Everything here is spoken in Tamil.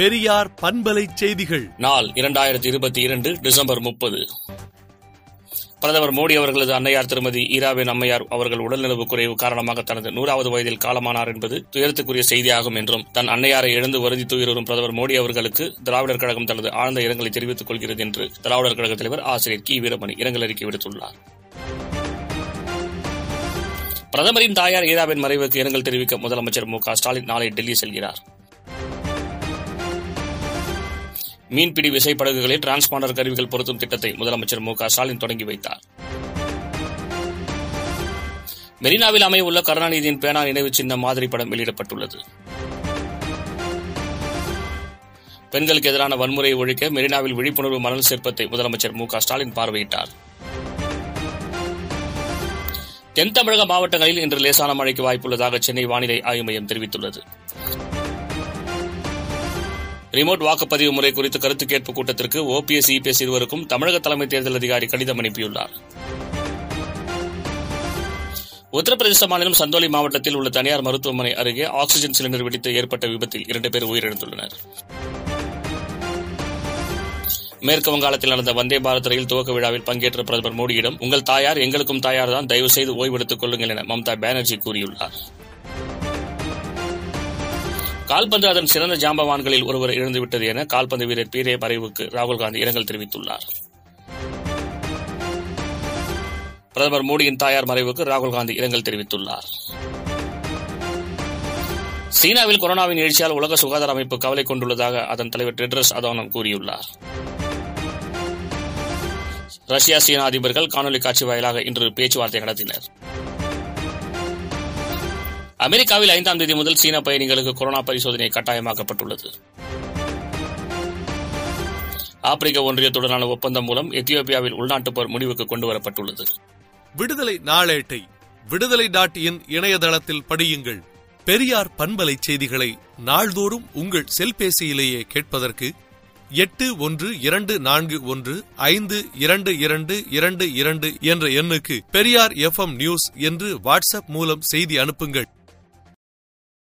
பெரியார் பண்பலை செய்திகள். நாள் இரண்டாயிரத்தி இருபத்தி இரண்டு டிசம்பர் முப்பது. பிரதமர் மோடி அவர்களது அன்னையார் திருமதி ஈராவின் அம்மையார் அவர்கள் உடல்நலவு குறைவு காரணமாக தனது நூறாவது வயதில் காலமானார் என்பது துயரத்துக்குரிய செய்தியாகும் என்றும் தன் அன்னையாரை இழந்து வருதி துயரும் பிரதமர் மோடி அவர்களுக்கு திராவிடர் கழகம் தனது ஆழ்ந்த இரங்கலை தெரிவித்துக் கொள்கிறது என்று திராவிடர் கழக தலைவர் ஆசிரியர் கி. வீரமணி இரங்கல் அறிக்கை விடுத்துள்ளார். பிரதமரின் தாயார் ஈராவின் மறைவுக்கு இரங்கல் தெரிவிக்க முதலமைச்சர் மு க ஸ்டாலின் நாளை டெல்லி செல்கிறார். மீன்பிடி விசைப்படகுகளில் டிரான்ஸ்பாண்டர் கருவிகள் பொருத்தும் திட்டத்தை முதலமைச்சர் மு க ஸ்டாலின் தொடங்கி வைத்தார். மெரினாவில் அமையவுள்ள கருணாநிதியின் பேனா நினைவு சின்ன மாதிரி படம் வெளியிடப்பட்டுள்ளது. பெண்களுக்கு எதிரான வன்முறையை ஒழிக்க மெரினாவில் விழிப்புணர்வு மணல் சிற்பத்தை முதலமைச்சர் மு க ஸ்டாலின் பார்வையிட்டார். தென் தமிழக மாவட்டங்களில் இன்று லேசான மழைக்கு வாய்ப்புள்ளதாக சென்னை வானிலை ஆய்வு மையம் தெரிவித்துள்ளது. ரிமோட் வாக்குப்பதிவு முறை குறித்து கருத்து கேட்பு கூட்டத்திற்கு ஓபிஎஸ் இபிஎஸ் இருவருக்கும் தமிழக தலைமை தேர்தல் அதிகாரி கடிதம் அனுப்பியுள்ளார். உத்தரப்பிரதேச மாநிலம் சந்தோலி மாவட்டத்தில் உள்ள தனியார் மருத்துவமனை அருகே ஆக்ஸிஜன் சிலிண்டர் வெடித்து ஏற்பட்ட விபத்தில் இரண்டு பேர் உயிரிழந்துள்ளனர். மேற்கு வங்காளத்தில் நடந்த வந்தே பாரத் ரயில் துவக்க விழாவில் பங்கேற்ற பிரதமர் மோடியிடம் உங்கள் தாயார் எங்களுக்கும் தாயார் தான் தயவு செய்து ஓய்வெடுத்துக் கொள்ளுங்கள் என மம்தா பானர்ஜி கூறியுள்ளார். கால்பந்து அதன் சிறந்த ஜாம்பவான்களில் ஒருவர் இழந்துவிட்டது என கால்பந்து வீரர் பீரே மறைவுக்கு ராகுல் காந்தி இரங்கல் தெரிவித்துள்ளார். பிரதமர் மோடியின் தாயார் மறைவுக்கு ராகுல் காந்தி இரங்கல் தெரிவித்துள்ளார். சீனாவில் கொரோனாவின் எழுச்சியால் உலக சுகாதார அமைப்பு கவலை கொண்டுள்ளதாக அதன் தலைவர் டெட்ரஸ் அதோனம் கூறியுள்ளார். ரஷ்யா சீனா அதிபர்கள் காணொலி காட்சி வாயிலாக இன்று பேச்சுவார்த்தை நடத்தினர். அமெரிக்காவில் ஐந்தாம் தேதி முதல் சீன பயணிகளுக்கு கொரோனா பரிசோதனை கட்டாயமாக்கப்பட்டுள்ளது. ஆப்பிரிக்க ஒன்றியத்துடனான ஒப்பந்தம் மூலம் எத்தியோப்பியாவில் உள்நாட்டுப் போர் முடிவுக்கு கொண்டுவரப்பட்டுள்ளது. விடுதலை நாளேட்டை விடுதலை டாட் இன் இணையதளத்தில் படியுங்கள். பெரியார் பண்பலை செய்திகளை நாள்தோறும் உங்கள் செல்பேசியிலேயே கேட்பதற்கு எட்டு ஒன்று இரண்டு நான்கு ஒன்று ஐந்து இரண்டு இரண்டு இரண்டு இரண்டு என்ற எண்ணுக்கு பெரியார் எஃப் நியூஸ் என்று வாட்ஸ்அப் மூலம் செய்தி அனுப்புங்கள்.